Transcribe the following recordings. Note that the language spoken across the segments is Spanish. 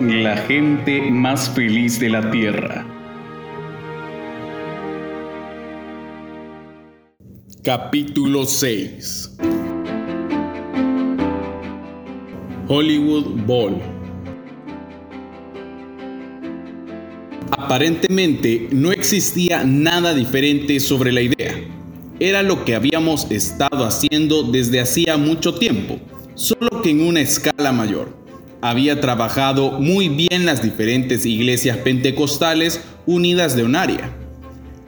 la gente más feliz de la Tierra. Capítulo 6 Hollywood Bowl Aparentemente no existía nada diferente sobre la idea. Era lo que habíamos estado haciendo desde hacía mucho tiempo, solo que en una escala mayor había trabajado muy bien las diferentes iglesias pentecostales unidas de un área.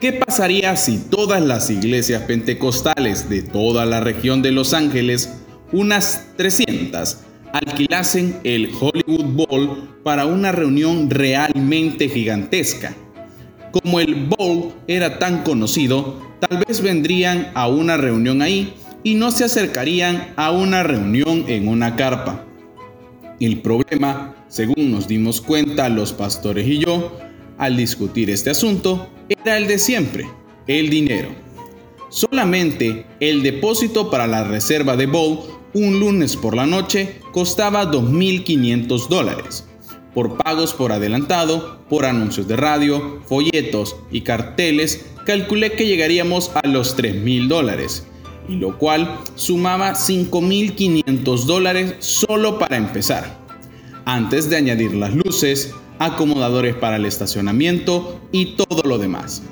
¿Qué pasaría si todas las iglesias pentecostales de toda la región de Los Ángeles, unas 300, alquilasen el Hollywood Bowl para una reunión realmente gigantesca? Como el Bowl era tan conocido, tal vez vendrían a una reunión ahí y no se acercarían a una reunión en una carpa. El problema, según nos dimos cuenta los pastores y yo, al discutir este asunto, era el de siempre, el dinero. Solamente el depósito para la reserva de Bowl un lunes por la noche costaba 2.500 dólares. Por pagos por adelantado, por anuncios de radio, folletos y carteles, calculé que llegaríamos a los 3.000 dólares y lo cual sumaba 5.500 dólares solo para empezar, antes de añadir las luces, acomodadores para el estacionamiento y todo lo demás.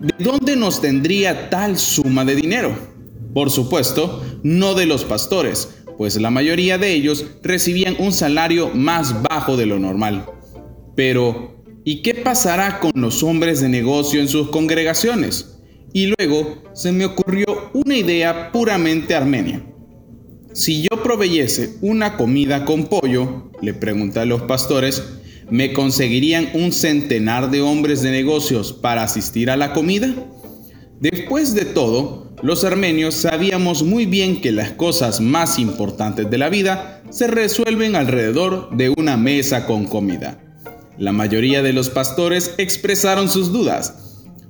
¿De dónde nos tendría tal suma de dinero? Por supuesto, no de los pastores, pues la mayoría de ellos recibían un salario más bajo de lo normal. Pero, ¿y qué pasará con los hombres de negocio en sus congregaciones? Y luego se me ocurrió una idea puramente armenia. Si yo proveyese una comida con pollo, le pregunté a los pastores, ¿me conseguirían un centenar de hombres de negocios para asistir a la comida? Después de todo, los armenios sabíamos muy bien que las cosas más importantes de la vida se resuelven alrededor de una mesa con comida. La mayoría de los pastores expresaron sus dudas,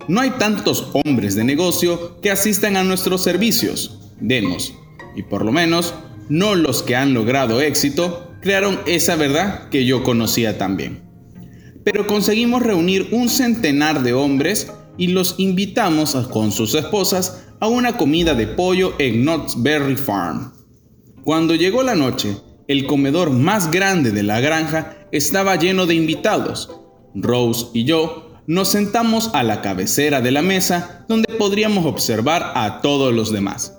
no hay tantos hombres de negocio que asistan a nuestros servicios. Denos, y por lo menos no los que han logrado éxito, crearon esa verdad que yo conocía también. Pero conseguimos reunir un centenar de hombres y los invitamos con sus esposas a una comida de pollo en Knott's Berry Farm. Cuando llegó la noche, el comedor más grande de la granja estaba lleno de invitados. Rose y yo nos sentamos a la cabecera de la mesa donde podríamos observar a todos los demás.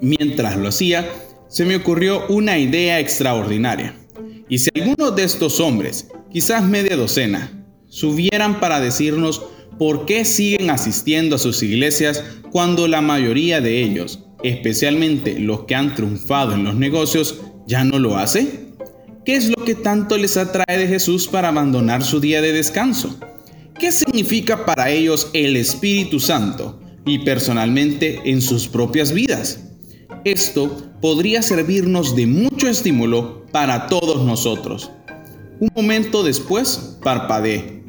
Mientras lo hacía, se me ocurrió una idea extraordinaria. Y si alguno de estos hombres, quizás media docena, subieran para decirnos por qué siguen asistiendo a sus iglesias cuando la mayoría de ellos, especialmente los que han triunfado en los negocios, ya no lo hace? ¿Qué es lo que tanto les atrae de Jesús para abandonar su día de descanso? ¿Qué significa para ellos el Espíritu Santo y personalmente en sus propias vidas? Esto podría servirnos de mucho estímulo para todos nosotros. Un momento después, parpadeé.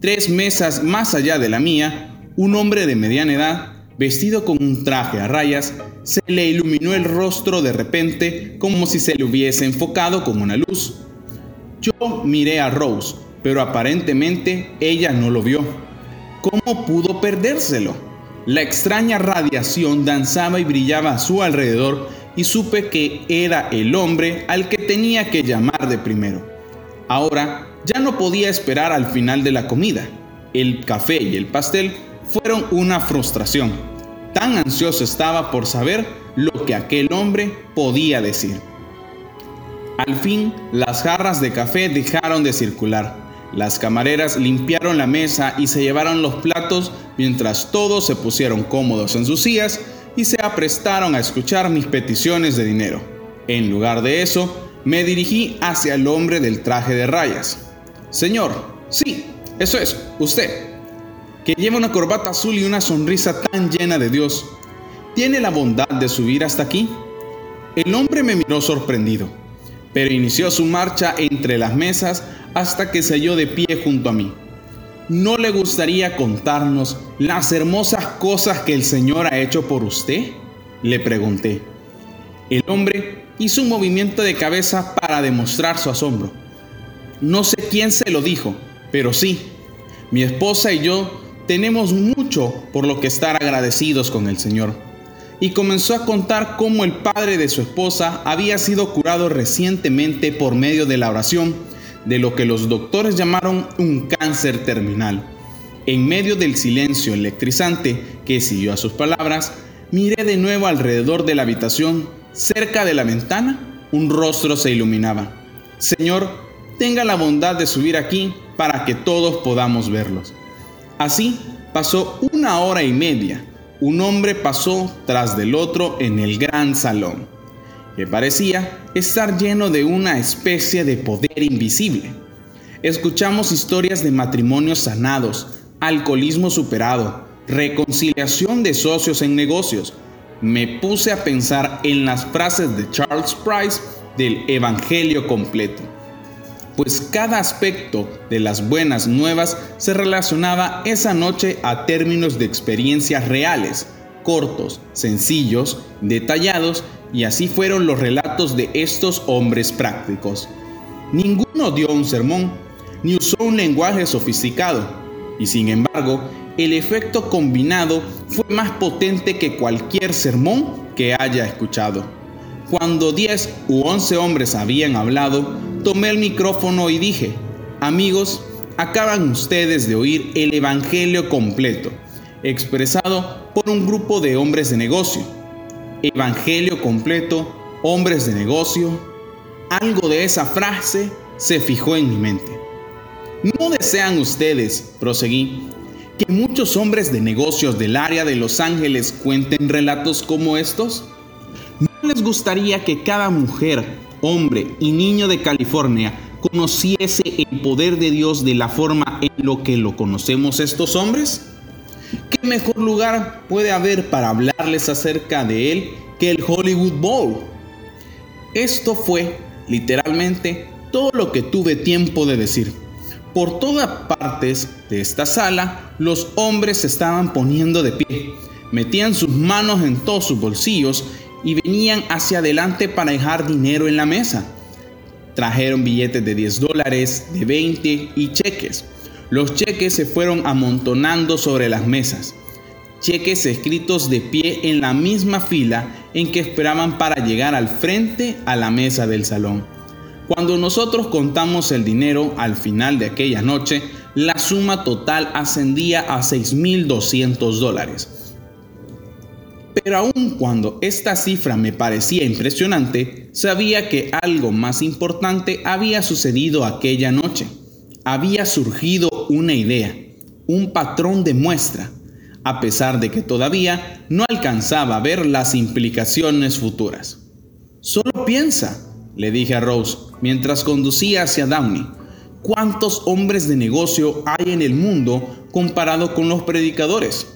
Tres mesas más allá de la mía, un hombre de mediana edad, vestido con un traje a rayas, se le iluminó el rostro de repente como si se le hubiese enfocado con una luz. Yo miré a Rose, pero aparentemente ella no lo vio. ¿Cómo pudo perdérselo? La extraña radiación danzaba y brillaba a su alrededor y supe que era el hombre al que tenía que llamar de primero. Ahora ya no podía esperar al final de la comida. El café y el pastel fueron una frustración. Tan ansioso estaba por saber lo que aquel hombre podía decir. Al fin, las jarras de café dejaron de circular. Las camareras limpiaron la mesa y se llevaron los platos mientras todos se pusieron cómodos en sus sillas y se aprestaron a escuchar mis peticiones de dinero. En lugar de eso, me dirigí hacia el hombre del traje de rayas. Señor, sí, eso es, usted, que lleva una corbata azul y una sonrisa tan llena de Dios, ¿tiene la bondad de subir hasta aquí? El hombre me miró sorprendido, pero inició su marcha entre las mesas hasta que se halló de pie junto a mí. ¿No le gustaría contarnos las hermosas cosas que el Señor ha hecho por usted? Le pregunté. El hombre hizo un movimiento de cabeza para demostrar su asombro. No sé quién se lo dijo, pero sí, mi esposa y yo tenemos mucho por lo que estar agradecidos con el Señor. Y comenzó a contar cómo el padre de su esposa había sido curado recientemente por medio de la oración de lo que los doctores llamaron un cáncer terminal. En medio del silencio electrizante que siguió a sus palabras, miré de nuevo alrededor de la habitación. Cerca de la ventana, un rostro se iluminaba. Señor, tenga la bondad de subir aquí para que todos podamos verlos. Así pasó una hora y media. Un hombre pasó tras del otro en el gran salón, que parecía estar lleno de una especie de poder invisible. Escuchamos historias de matrimonios sanados, alcoholismo superado, reconciliación de socios en negocios. Me puse a pensar en las frases de Charles Price del Evangelio completo pues cada aspecto de las buenas nuevas se relacionaba esa noche a términos de experiencias reales, cortos, sencillos, detallados, y así fueron los relatos de estos hombres prácticos. Ninguno dio un sermón, ni usó un lenguaje sofisticado, y sin embargo, el efecto combinado fue más potente que cualquier sermón que haya escuchado. Cuando 10 u 11 hombres habían hablado, tomé el micrófono y dije, amigos, acaban ustedes de oír el Evangelio completo, expresado por un grupo de hombres de negocio. Evangelio completo, hombres de negocio. Algo de esa frase se fijó en mi mente. ¿No desean ustedes, proseguí, que muchos hombres de negocios del área de Los Ángeles cuenten relatos como estos? ¿No les gustaría que cada mujer hombre y niño de California conociese el poder de Dios de la forma en lo que lo conocemos estos hombres? ¿Qué mejor lugar puede haber para hablarles acerca de él que el Hollywood Bowl? Esto fue literalmente todo lo que tuve tiempo de decir. Por todas partes de esta sala, los hombres se estaban poniendo de pie, metían sus manos en todos sus bolsillos y venían hacia adelante para dejar dinero en la mesa. Trajeron billetes de 10 dólares, de 20 y cheques. Los cheques se fueron amontonando sobre las mesas. Cheques escritos de pie en la misma fila en que esperaban para llegar al frente a la mesa del salón. Cuando nosotros contamos el dinero al final de aquella noche, la suma total ascendía a 6.200 dólares. Pero aun cuando esta cifra me parecía impresionante, sabía que algo más importante había sucedido aquella noche. Había surgido una idea, un patrón de muestra, a pesar de que todavía no alcanzaba a ver las implicaciones futuras. Solo piensa, le dije a Rose mientras conducía hacia Downey, ¿cuántos hombres de negocio hay en el mundo comparado con los predicadores?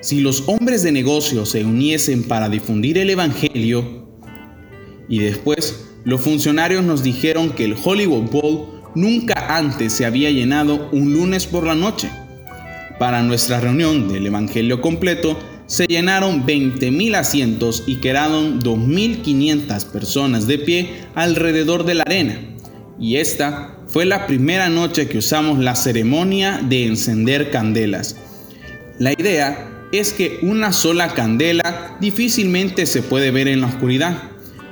si los hombres de negocio se uniesen para difundir el Evangelio, y después los funcionarios nos dijeron que el Hollywood Bowl nunca antes se había llenado un lunes por la noche. Para nuestra reunión del Evangelio completo, se llenaron 20.000 asientos y quedaron 2.500 personas de pie alrededor de la arena. Y esta fue la primera noche que usamos la ceremonia de encender candelas. La idea es que una sola candela difícilmente se puede ver en la oscuridad,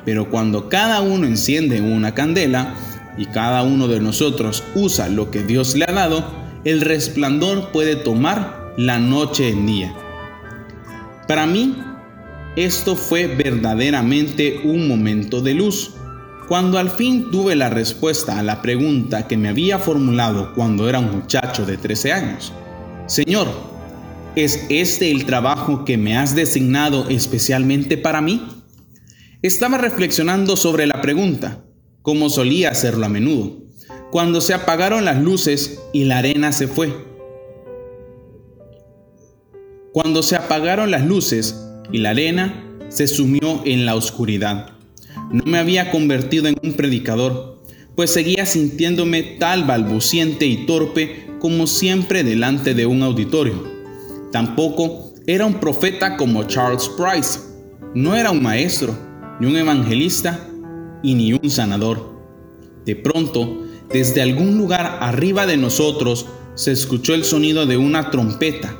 pero cuando cada uno enciende una candela y cada uno de nosotros usa lo que Dios le ha dado, el resplandor puede tomar la noche en día. Para mí, esto fue verdaderamente un momento de luz. Cuando al fin tuve la respuesta a la pregunta que me había formulado cuando era un muchacho de 13 años. Señor, ¿Es este el trabajo que me has designado especialmente para mí? Estaba reflexionando sobre la pregunta, como solía hacerlo a menudo, cuando se apagaron las luces y la arena se fue. Cuando se apagaron las luces y la arena se sumió en la oscuridad. No me había convertido en un predicador, pues seguía sintiéndome tal balbuciente y torpe como siempre delante de un auditorio. Tampoco era un profeta como Charles Price. No era un maestro, ni un evangelista y ni un sanador. De pronto, desde algún lugar arriba de nosotros se escuchó el sonido de una trompeta.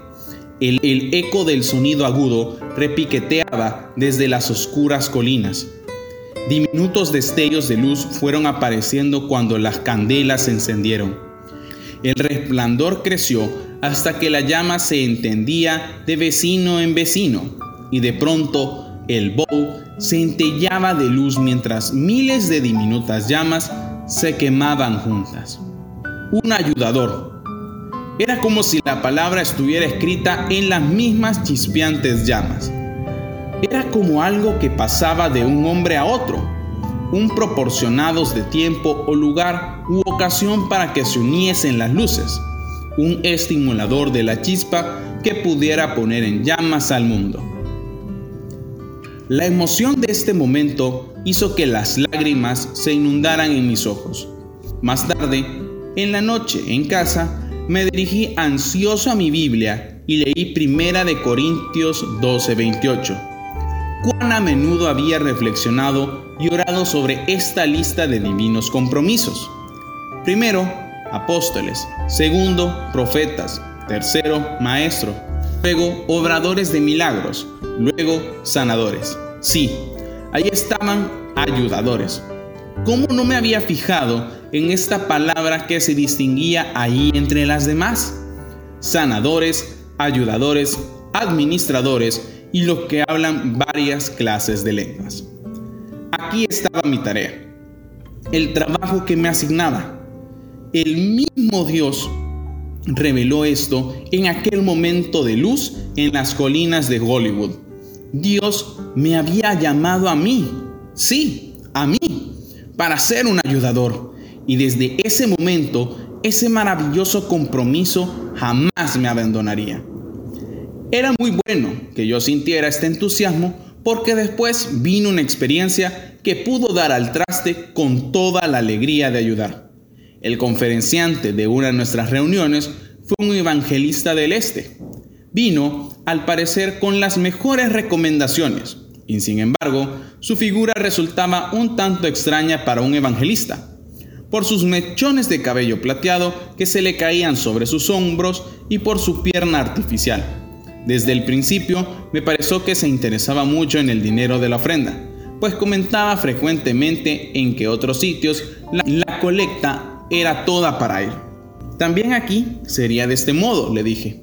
El, el, eco del sonido agudo repiqueteaba desde las oscuras colinas. Diminutos destellos de luz fueron apareciendo cuando las candelas se encendieron. El resplandor creció hasta que la llama se entendía de vecino en vecino y de pronto el bowl centellaba de luz mientras miles de diminutas llamas se quemaban juntas. Un ayudador. Era como si la palabra estuviera escrita en las mismas chispeantes llamas. Era como algo que pasaba de un hombre a otro, un proporcionados de tiempo o lugar u ocasión para que se uniesen las luces, un estimulador de la chispa que pudiera poner en llamas al mundo. La emoción de este momento hizo que las lágrimas se inundaran en mis ojos. Más tarde, en la noche, en casa, me dirigí ansioso a mi Biblia y leí Primera de Corintios 12:28. Cuán a menudo había reflexionado y orado sobre esta lista de divinos compromisos. Primero, apóstoles. Segundo, profetas. Tercero, maestro. Luego, obradores de milagros. Luego, sanadores. Sí, ahí estaban ayudadores. ¿Cómo no me había fijado en esta palabra que se distinguía ahí entre las demás? Sanadores, ayudadores, administradores y los que hablan varias clases de lenguas. Aquí estaba mi tarea, el trabajo que me asignaba. El mismo Dios reveló esto en aquel momento de luz en las colinas de Hollywood Dios me había llamado a mí, sí, a mí, para ser un ayudador. Y desde ese momento, ese maravilloso compromiso jamás me abandonaría. Era muy bueno que yo sintiera este entusiasmo porque después vino una experiencia que pudo dar al traste con toda la alegría de ayudar. El conferenciante de una de nuestras reuniones fue un evangelista del Este. Vino al parecer con las mejores recomendaciones, y sin embargo, su figura resultaba un tanto extraña para un evangelista, por sus mechones de cabello plateado que se le caían sobre sus hombros y por su pierna artificial. Desde el principio me pareció que se interesaba mucho en el dinero de la ofrenda, pues comentaba frecuentemente en que otros sitios la, la colecta era toda para él. También aquí sería de este modo, le dije.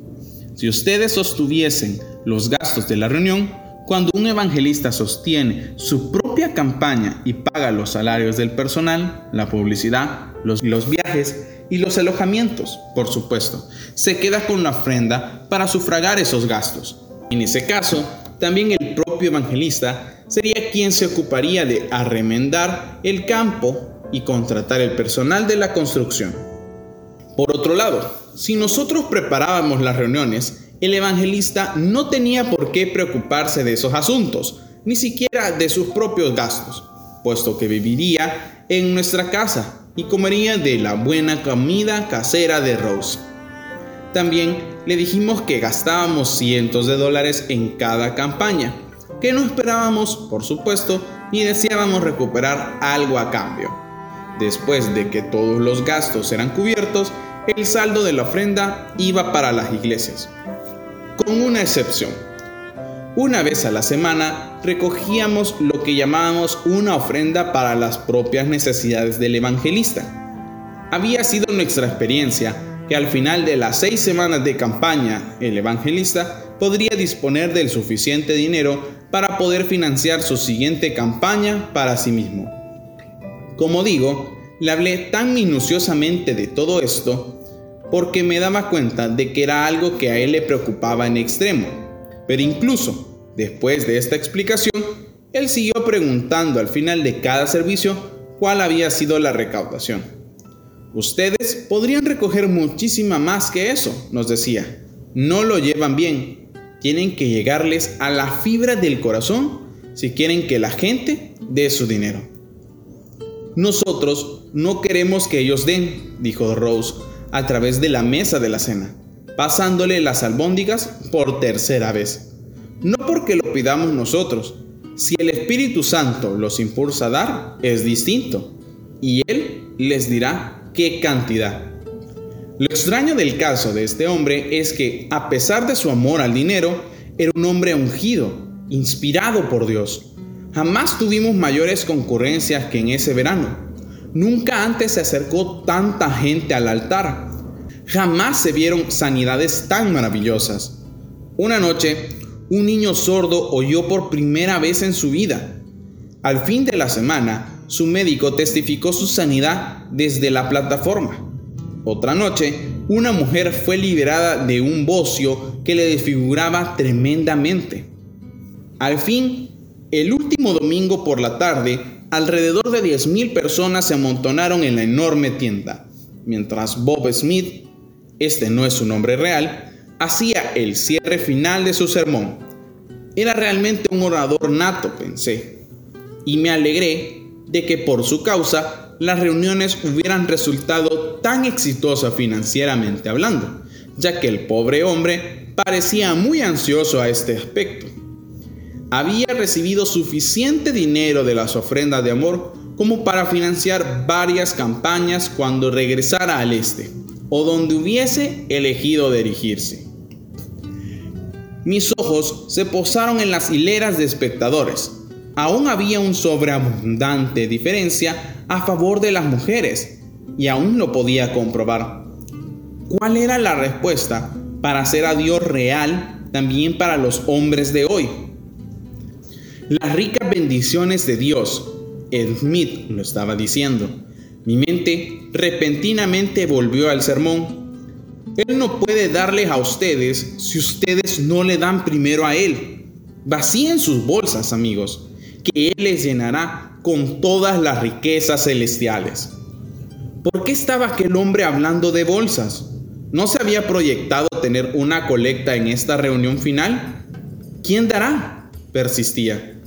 Si ustedes sostuviesen los gastos de la reunión, cuando un evangelista sostiene su propia campaña y paga los salarios del personal, la publicidad, los, viajes y los alojamientos, por supuesto, se queda con la ofrenda para sufragar esos gastos. En ese caso, también el propio evangelista sería quien se ocuparía de arremendar el campo y contratar el personal de la construcción. Por otro lado, si nosotros preparábamos las reuniones, el evangelista no tenía por qué preocuparse de esos asuntos, ni siquiera de sus propios gastos, puesto que viviría en nuestra casa y comería de la buena comida casera de Rose. También le dijimos que gastábamos cientos de dólares en cada campaña, que no esperábamos, por supuesto, ni deseábamos recuperar algo a cambio. Después de que todos los gastos eran cubiertos, el saldo de la ofrenda iba para las iglesias, con una excepción. Una vez a la semana recogíamos lo que llamábamos una ofrenda para las propias necesidades del evangelista. Había sido nuestra experiencia que al final de las seis semanas de campaña el evangelista podría disponer del suficiente dinero para poder financiar su siguiente campaña para sí mismo. Como digo, le hablé tan minuciosamente de todo esto porque me daba cuenta de que era algo que a él le preocupaba en extremo. Pero incluso después de esta explicación, él siguió preguntando al final de cada servicio cuál había sido la recaudación. Ustedes podrían recoger muchísima más que eso, nos decía. No lo llevan bien. Tienen que llegarles a la fibra del corazón si quieren que la gente dé su dinero. Nosotros no queremos que ellos den, dijo Rose a través de la mesa de la cena, pasándole las albóndigas por tercera vez. No porque lo pidamos nosotros, si el Espíritu Santo los impulsa a dar, es distinto, y Él les dirá qué cantidad. Lo extraño del caso de este hombre es que, a pesar de su amor al dinero, era un hombre ungido, inspirado por Dios. Jamás tuvimos mayores concurrencias que en ese verano. Nunca antes se acercó tanta gente al altar. Jamás se vieron sanidades tan maravillosas. Una noche, un niño sordo oyó por primera vez en su vida. Al fin de la semana, su médico testificó su sanidad desde la plataforma. Otra noche, una mujer fue liberada de un bocio que le desfiguraba tremendamente. Al fin, el último domingo por la tarde, alrededor de 10.000 personas se amontonaron en la enorme tienda, mientras Bob Smith, este no es su nombre real, hacía el cierre final de su sermón. Era realmente un orador nato, pensé, y me alegré de que por su causa las reuniones hubieran resultado tan exitosas financieramente hablando, ya que el pobre hombre parecía muy ansioso a este aspecto. Había recibido suficiente dinero de las ofrendas de amor como para financiar varias campañas cuando regresara al este, o donde hubiese elegido dirigirse. Mis ojos se posaron en las hileras de espectadores. Aún había un sobreabundante diferencia a favor de las mujeres y aún lo podía comprobar. ¿Cuál era la respuesta para hacer a Dios real también para los hombres de hoy? Las ricas bendiciones de Dios, Smith lo estaba diciendo. Mi mente repentinamente volvió al sermón. Él no puede darles a ustedes si ustedes no le dan primero a Él. Vacíen sus bolsas, amigos, que Él les llenará con todas las riquezas celestiales. ¿Por qué estaba aquel hombre hablando de bolsas? ¿No se había proyectado tener una colecta en esta reunión final? ¿Quién dará? persistía.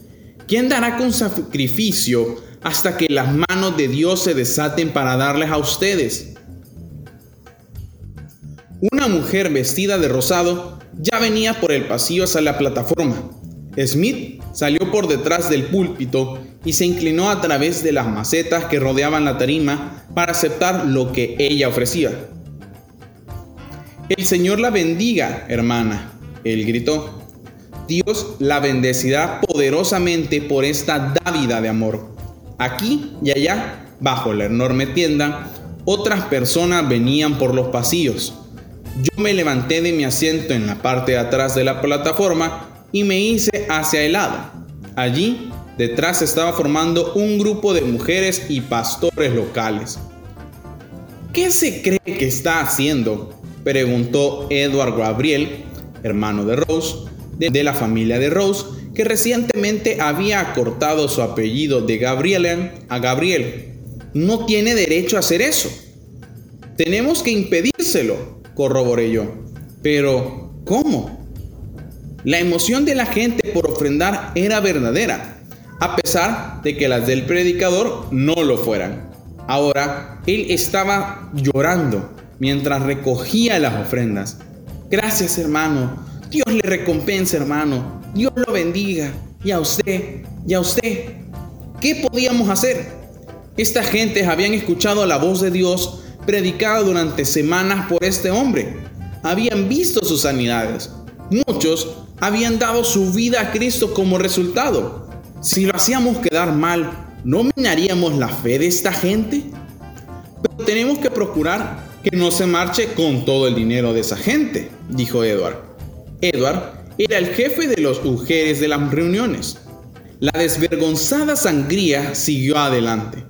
¿Quién dará con sacrificio hasta que las manos de Dios se desaten para darles a ustedes? Una mujer vestida de rosado ya venía por el pasillo hacia la plataforma. Smith salió por detrás del púlpito y se inclinó a través de las macetas que rodeaban la tarima para aceptar lo que ella ofrecía. El Señor la bendiga, hermana, él gritó. Dios la bendecirá poderosamente por esta dávida de amor. Aquí y allá, bajo la enorme tienda, otras personas venían por los pasillos. Yo me levanté de mi asiento en la parte de atrás de la plataforma y me hice hacia el lado. Allí, detrás estaba formando un grupo de mujeres y pastores locales. ¿Qué se cree que está haciendo? preguntó Edward Gabriel, hermano de Rose, de la familia de Rose, que recientemente había acortado su apellido de Gabrielen a Gabriel. No tiene derecho a hacer eso. Tenemos que impedírselo, corroboré yo. Pero, ¿cómo? La emoción de la gente por ofrendar era verdadera, a pesar de que las del predicador no lo fueran. Ahora, él estaba llorando mientras recogía las ofrendas. Gracias, hermano. Dios le recompense, hermano. Dios lo bendiga. Y a usted, y a usted. ¿Qué podíamos hacer? Estas gentes habían escuchado la voz de Dios predicada durante semanas por este hombre. Habían visto sus sanidades. Muchos habían dado su vida a Cristo como resultado. Si lo hacíamos quedar mal, ¿no minaríamos la fe de esta gente? Pero tenemos que procurar que no se marche con todo el dinero de esa gente, dijo Edward. Edward era el jefe de los mujeres de las reuniones. La desvergonzada sangría siguió adelante.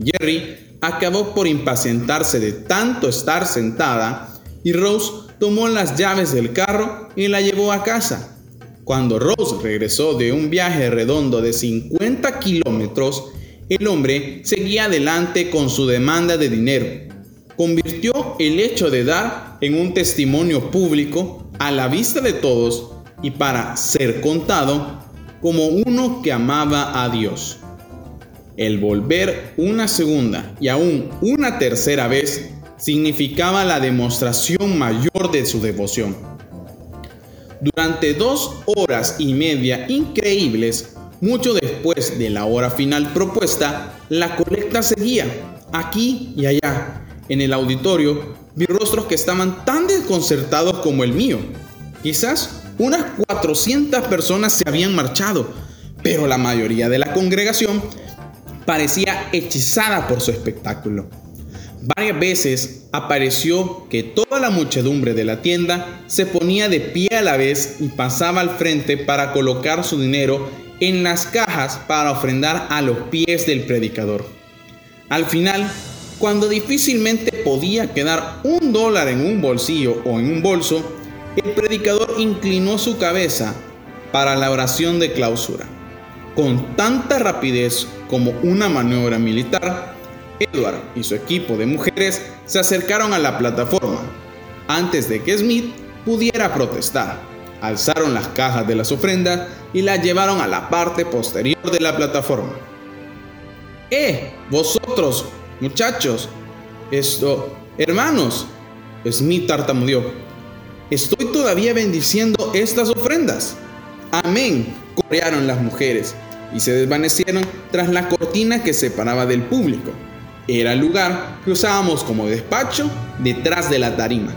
Jerry acabó por impacientarse de tanto estar sentada y Rose tomó las llaves del carro y la llevó a casa. Cuando Rose regresó de un viaje redondo de 50 kilómetros, el hombre seguía adelante con su demanda de dinero. Convirtió el hecho de dar en un testimonio público a la vista de todos y para ser contado como uno que amaba a Dios. El volver una segunda y aún una tercera vez significaba la demostración mayor de su devoción. Durante dos horas y media increíbles, mucho después de la hora final propuesta, la colecta seguía aquí y allá, En el auditorio vi rostros que estaban tan desconcertados como el mío. Quizás unas 400 personas se habían marchado, pero la mayoría de la congregación parecía hechizada por su espectáculo. Varias veces apareció que toda la muchedumbre de la tienda se ponía de pie a la vez y pasaba al frente para colocar su dinero en las cajas para ofrendar a los pies del predicador. Al final, cuando difícilmente podía quedar un dólar en un bolsillo o en un bolso, el predicador inclinó su cabeza para la oración de clausura. Con tanta rapidez como una maniobra militar, Edward y su equipo de mujeres se acercaron a la plataforma. Antes de que Smith pudiera protestar, alzaron las cajas de las ofrendas y las llevaron a la parte posterior de la plataforma. ¡Eh! Vosotros, muchachos, esto, hermanos, Smith tartamudeó. Estoy todavía bendiciendo estas ofrendas. Amén, corearon las mujeres y se desvanecieron tras la cortina que separaba del público. Era el lugar que usábamos como despacho detrás de la tarima.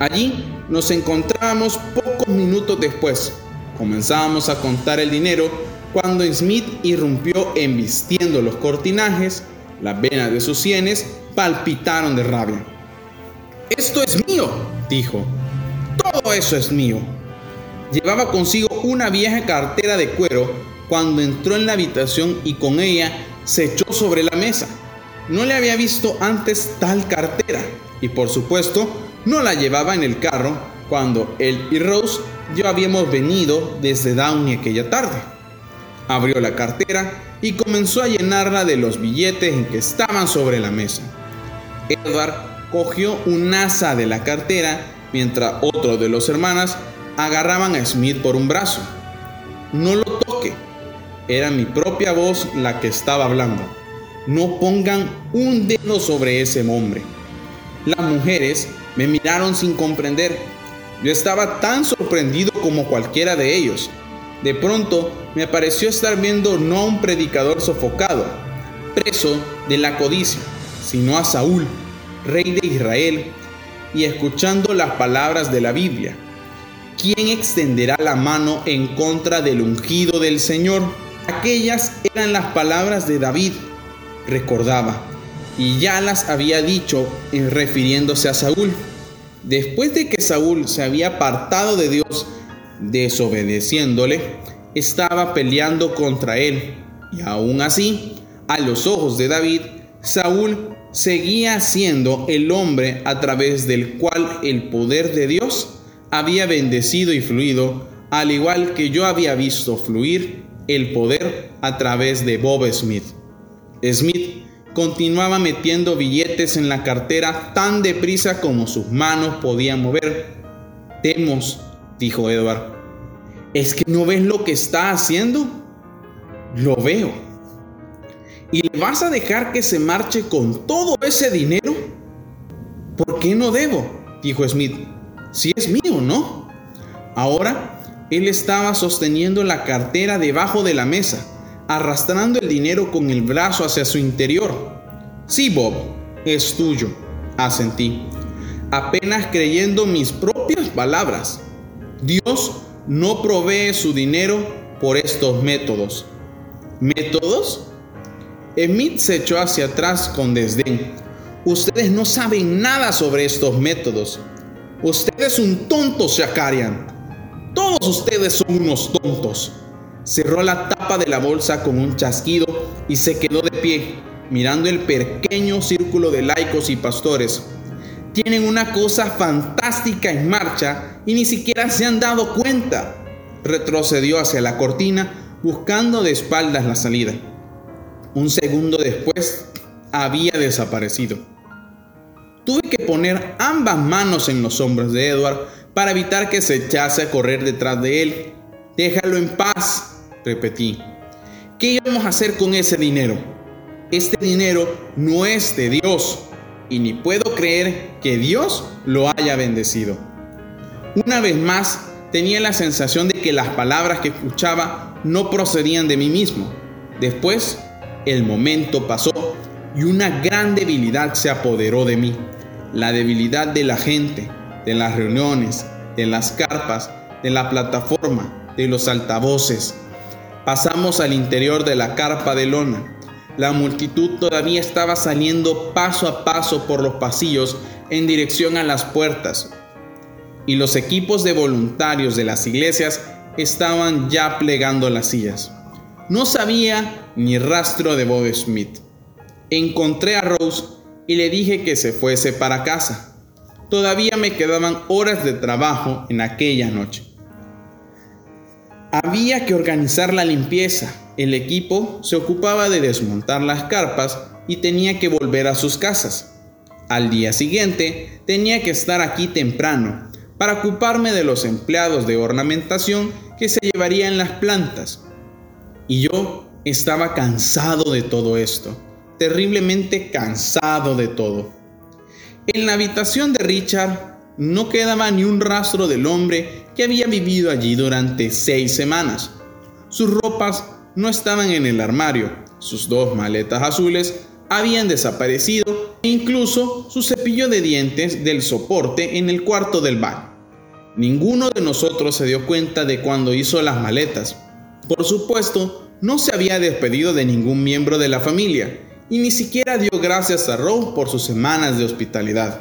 Allí nos encontrábamos pocos minutos después. Comenzábamos a contar el dinero cuando Smith irrumpió embistiendo los cortinajes, las venas de sus sienes palpitaron de rabia. Esto es mío, dijo. Todo eso es mío. Llevaba consigo una vieja cartera de cuero cuando entró en la habitación y con ella se echó sobre la mesa. No le había visto antes tal cartera y por supuesto no la llevaba en el carro cuando él y Rose ya habíamos venido desde Downey aquella tarde. Abrió la cartera y comenzó a llenarla de los billetes en que estaban sobre la mesa. Edward cogió un asa de la cartera mientras otro de los hermanas agarraban a Smith por un brazo. No lo toque. Era mi propia voz la que estaba hablando. No pongan un dedo sobre ese hombre. Las mujeres me miraron sin comprender. Yo estaba tan sorprendido como cualquiera de ellos. De pronto me pareció estar viendo no a un predicador sofocado, preso de la codicia, sino a Saúl, rey de Israel, y escuchando las palabras de la Biblia. ¿Quién extenderá la mano en contra del ungido del Señor? Aquellas eran las palabras de David, recordaba, y ya las había dicho en refiriéndose a Saúl. Después de que Saúl se había apartado de Dios, desobedeciéndole, estaba peleando contra él. Y aún así, a los ojos de David, Saúl seguía siendo el hombre a través del cual el poder de Dios había bendecido y fluido, al igual que yo había visto fluir el poder a través de Bob Smith. Smith continuaba metiendo billetes en la cartera tan deprisa como sus manos podían mover. Temos, dijo Edward. ¿Es que no ves lo que está haciendo? Lo veo. ¿Y le vas a dejar que se marche con todo ese dinero? ¿Por qué no debo? dijo Smith. Si es mío, ¿no? Ahora, él estaba sosteniendo la cartera debajo de la mesa, arrastrando el dinero con el brazo hacia su interior. Sí, Bob, es tuyo, asentí, apenas creyendo mis propias palabras. Dios no provee su dinero por estos métodos. ¿Métodos? Smith se echó hacia atrás con desdén. Ustedes no saben nada sobre estos métodos. Usted es un tonto, Shakarian. Todos ustedes son unos tontos. Cerró la tapa de la bolsa con un chasquido y se quedó de pie, mirando el pequeño círculo de laicos y pastores. Tienen una cosa fantástica en marcha y ni siquiera se han dado cuenta. Retrocedió hacia la cortina, buscando de espaldas la salida. Un segundo después había desaparecido. Tuve que poner ambas manos en los hombros de Edward para evitar que se echase a correr detrás de él. Déjalo en paz, repetí. ¿Qué íbamos a hacer con ese dinero? Este dinero no es de Dios y ni puedo creer que Dios lo haya bendecido. Una vez más, tenía la sensación de que las palabras que escuchaba no procedían de mí mismo. Después el momento pasó y una gran debilidad se apoderó de mí. La debilidad de la gente, de las reuniones, de las carpas, de la plataforma, de los altavoces. Pasamos al interior de la carpa de lona. La multitud todavía estaba saliendo paso a paso por los pasillos en dirección a las puertas. Y los equipos de voluntarios de las iglesias estaban ya plegando las sillas. No sabía ni rastro de Bob Smith. Encontré a Rose y le dije que se fuese para casa. Todavía me quedaban horas de trabajo en aquella noche. Había que organizar la limpieza. El equipo se ocupaba de desmontar las carpas y tenía que volver a sus casas. Al día siguiente tenía que estar aquí temprano para ocuparme de los empleados de ornamentación que se llevarían las plantas. Y yo estaba cansado de todo esto, terriblemente cansado de todo. En la habitación de Richard no quedaba ni un rastro del hombre que había vivido allí durante seis semanas. Sus ropas no estaban en el armario, sus dos maletas azules habían desaparecido e incluso su cepillo de dientes del soporte en el cuarto del baño. Ninguno de nosotros se dio cuenta de cuando hizo las maletas. Por supuesto, no se había despedido de ningún miembro de la familia y ni siquiera dio gracias a Rose por sus semanas de hospitalidad.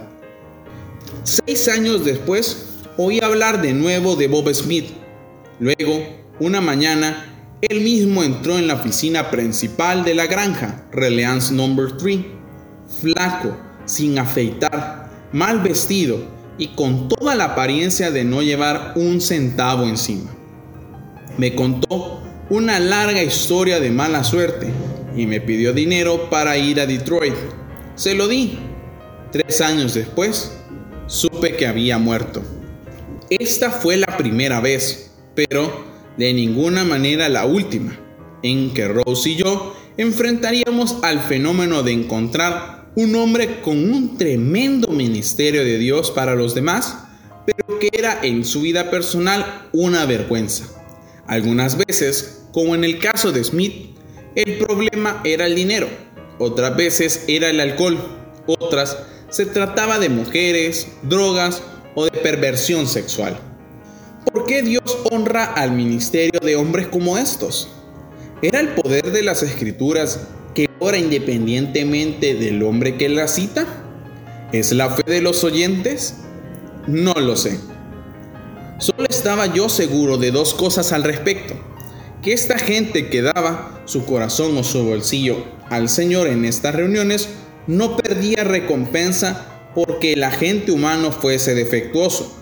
Seis años después, oí hablar de nuevo de Bob Smith. Luego, una mañana, él mismo entró en la oficina principal de la granja, Reliance Number 3, flaco, sin afeitar, mal vestido y con toda la apariencia de no llevar un centavo encima. Me contó una larga historia de mala suerte y me pidió dinero para ir a Detroit. Se lo di. Tres años después, supe que había muerto. Esta fue la primera vez, pero de ninguna manera la última, en que Rose y yo enfrentaríamos al fenómeno de encontrar un hombre con un tremendo ministerio de Dios para los demás, pero que era en su vida personal una vergüenza. Algunas veces, como en el caso de Smith, el problema era el dinero, otras veces era el alcohol, otras se trataba de mujeres, drogas o de perversión sexual. ¿Por qué Dios honra al ministerio de hombres como estos? ¿Era el poder de las escrituras que ora independientemente del hombre que la cita? ¿Es la fe de los oyentes? No lo sé. Solo estaba yo seguro de dos cosas al respecto. Que esta gente que daba su corazón o su bolsillo al Señor en estas reuniones no perdía recompensa porque el agente humano fuese defectuoso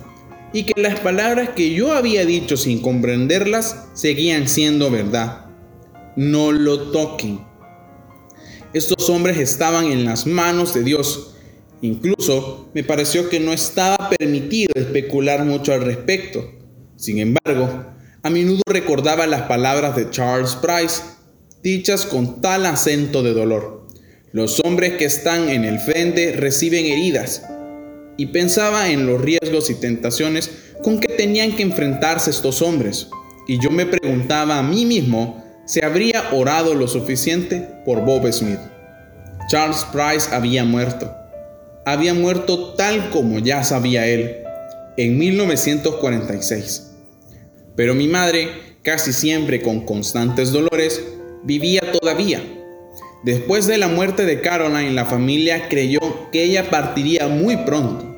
y que las palabras que yo había dicho sin comprenderlas seguían siendo verdad. No lo toquen. Estos hombres estaban en las manos de Dios. Incluso me pareció que no estaba permitido especular mucho al respecto. Sin embargo, a menudo recordaba las palabras de Charles Price, dichas con tal acento de dolor. Los hombres que están en el frente reciben heridas. Y pensaba en los riesgos y tentaciones con que tenían que enfrentarse estos hombres. Y yo me preguntaba a mí mismo si habría orado lo suficiente por Bob Smith. Charles Price había muerto. Había muerto tal como ya sabía él, en 1946. Pero mi madre, casi siempre con constantes dolores, vivía todavía Después de la muerte de Caroline, la familia creyó que ella partiría muy pronto.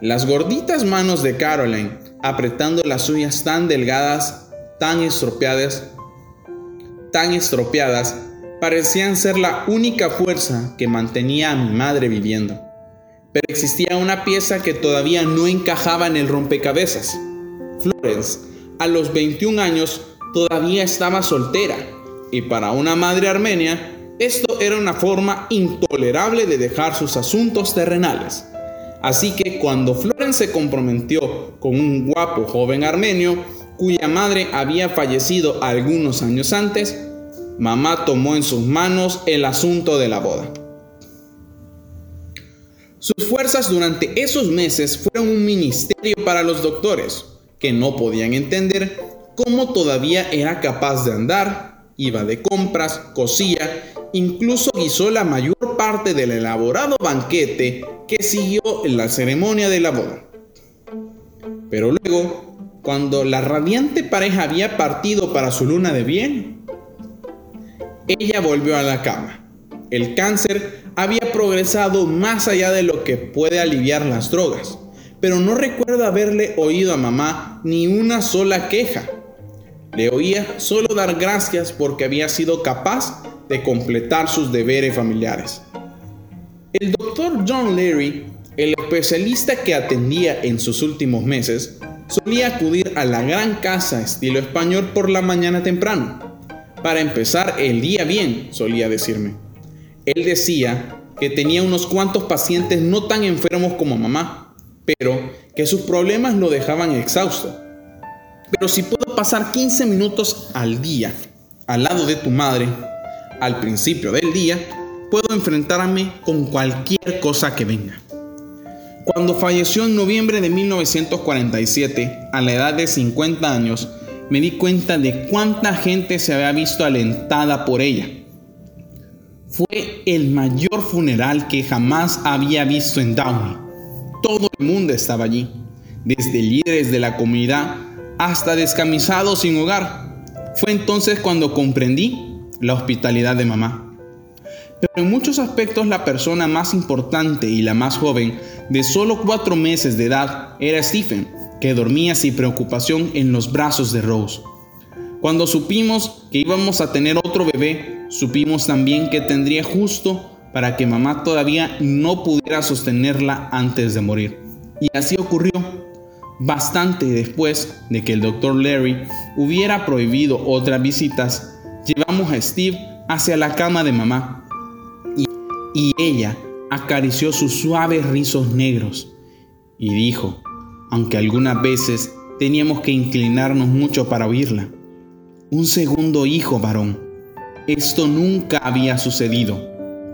Las gorditas manos de Caroline, apretando las suyas tan delgadas, tan estropeadas, tan estropeadas, parecían ser la única fuerza que mantenía a mi madre viviendo. Pero existía una pieza que todavía no encajaba en el rompecabezas. Florence, a los 21 años, todavía estaba soltera y para una madre armenia esto era una forma intolerable de dejar sus asuntos terrenales. Así que cuando Florence se comprometió con un guapo joven armenio, cuya madre había fallecido algunos años antes, mamá tomó en sus manos el asunto de la boda. Sus fuerzas durante esos meses fueron un ministerio para los doctores, que no podían entender cómo todavía era capaz de andar, iba de compras, cosía incluso guisó la mayor parte del elaborado banquete que siguió en la ceremonia de la boda. Pero luego, cuando la radiante pareja había partido para su luna de bien, ella volvió a la cama. El cáncer había progresado más allá de lo que puede aliviar las drogas, pero no recuerdo haberle oído a mamá ni una sola queja. Le oía solo dar gracias porque había sido capaz de completar sus deberes familiares. El doctor John Leary, el especialista que atendía en sus últimos meses, solía acudir a la gran casa estilo español por la mañana temprano. Para empezar el día bien, solía decirme. Él decía que tenía unos cuantos pacientes no tan enfermos como mamá, pero que sus problemas lo dejaban exhausto. Pero si puedo pasar 15 minutos al día al lado de tu madre, al principio del día, puedo enfrentarme con cualquier cosa que venga. Cuando falleció en noviembre de 1947, a la edad de 50 años, me di cuenta de cuánta gente se había visto alentada por ella. Fue el mayor funeral que jamás había visto en Downey. Todo el mundo estaba allí, desde líderes de la comunidad hasta descamisados sin hogar. Fue entonces cuando comprendí la hospitalidad de mamá. Pero en muchos aspectos la persona más importante y la más joven, de solo cuatro meses de edad, era Stephen, que dormía sin preocupación en los brazos de Rose. Cuando supimos que íbamos a tener otro bebé, supimos también que tendría justo para que mamá todavía no pudiera sostenerla antes de morir. Y así ocurrió. Bastante después de que el doctor Larry hubiera prohibido otras visitas, llevamos a Steve hacia la cama de mamá y ella acarició sus suaves rizos negros y dijo, aunque algunas veces teníamos que inclinarnos mucho para oírla. Un segundo hijo varón. Esto nunca había sucedido,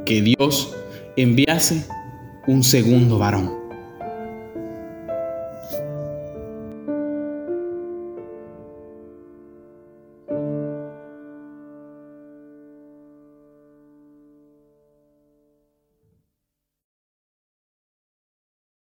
que Dios enviase un segundo varón.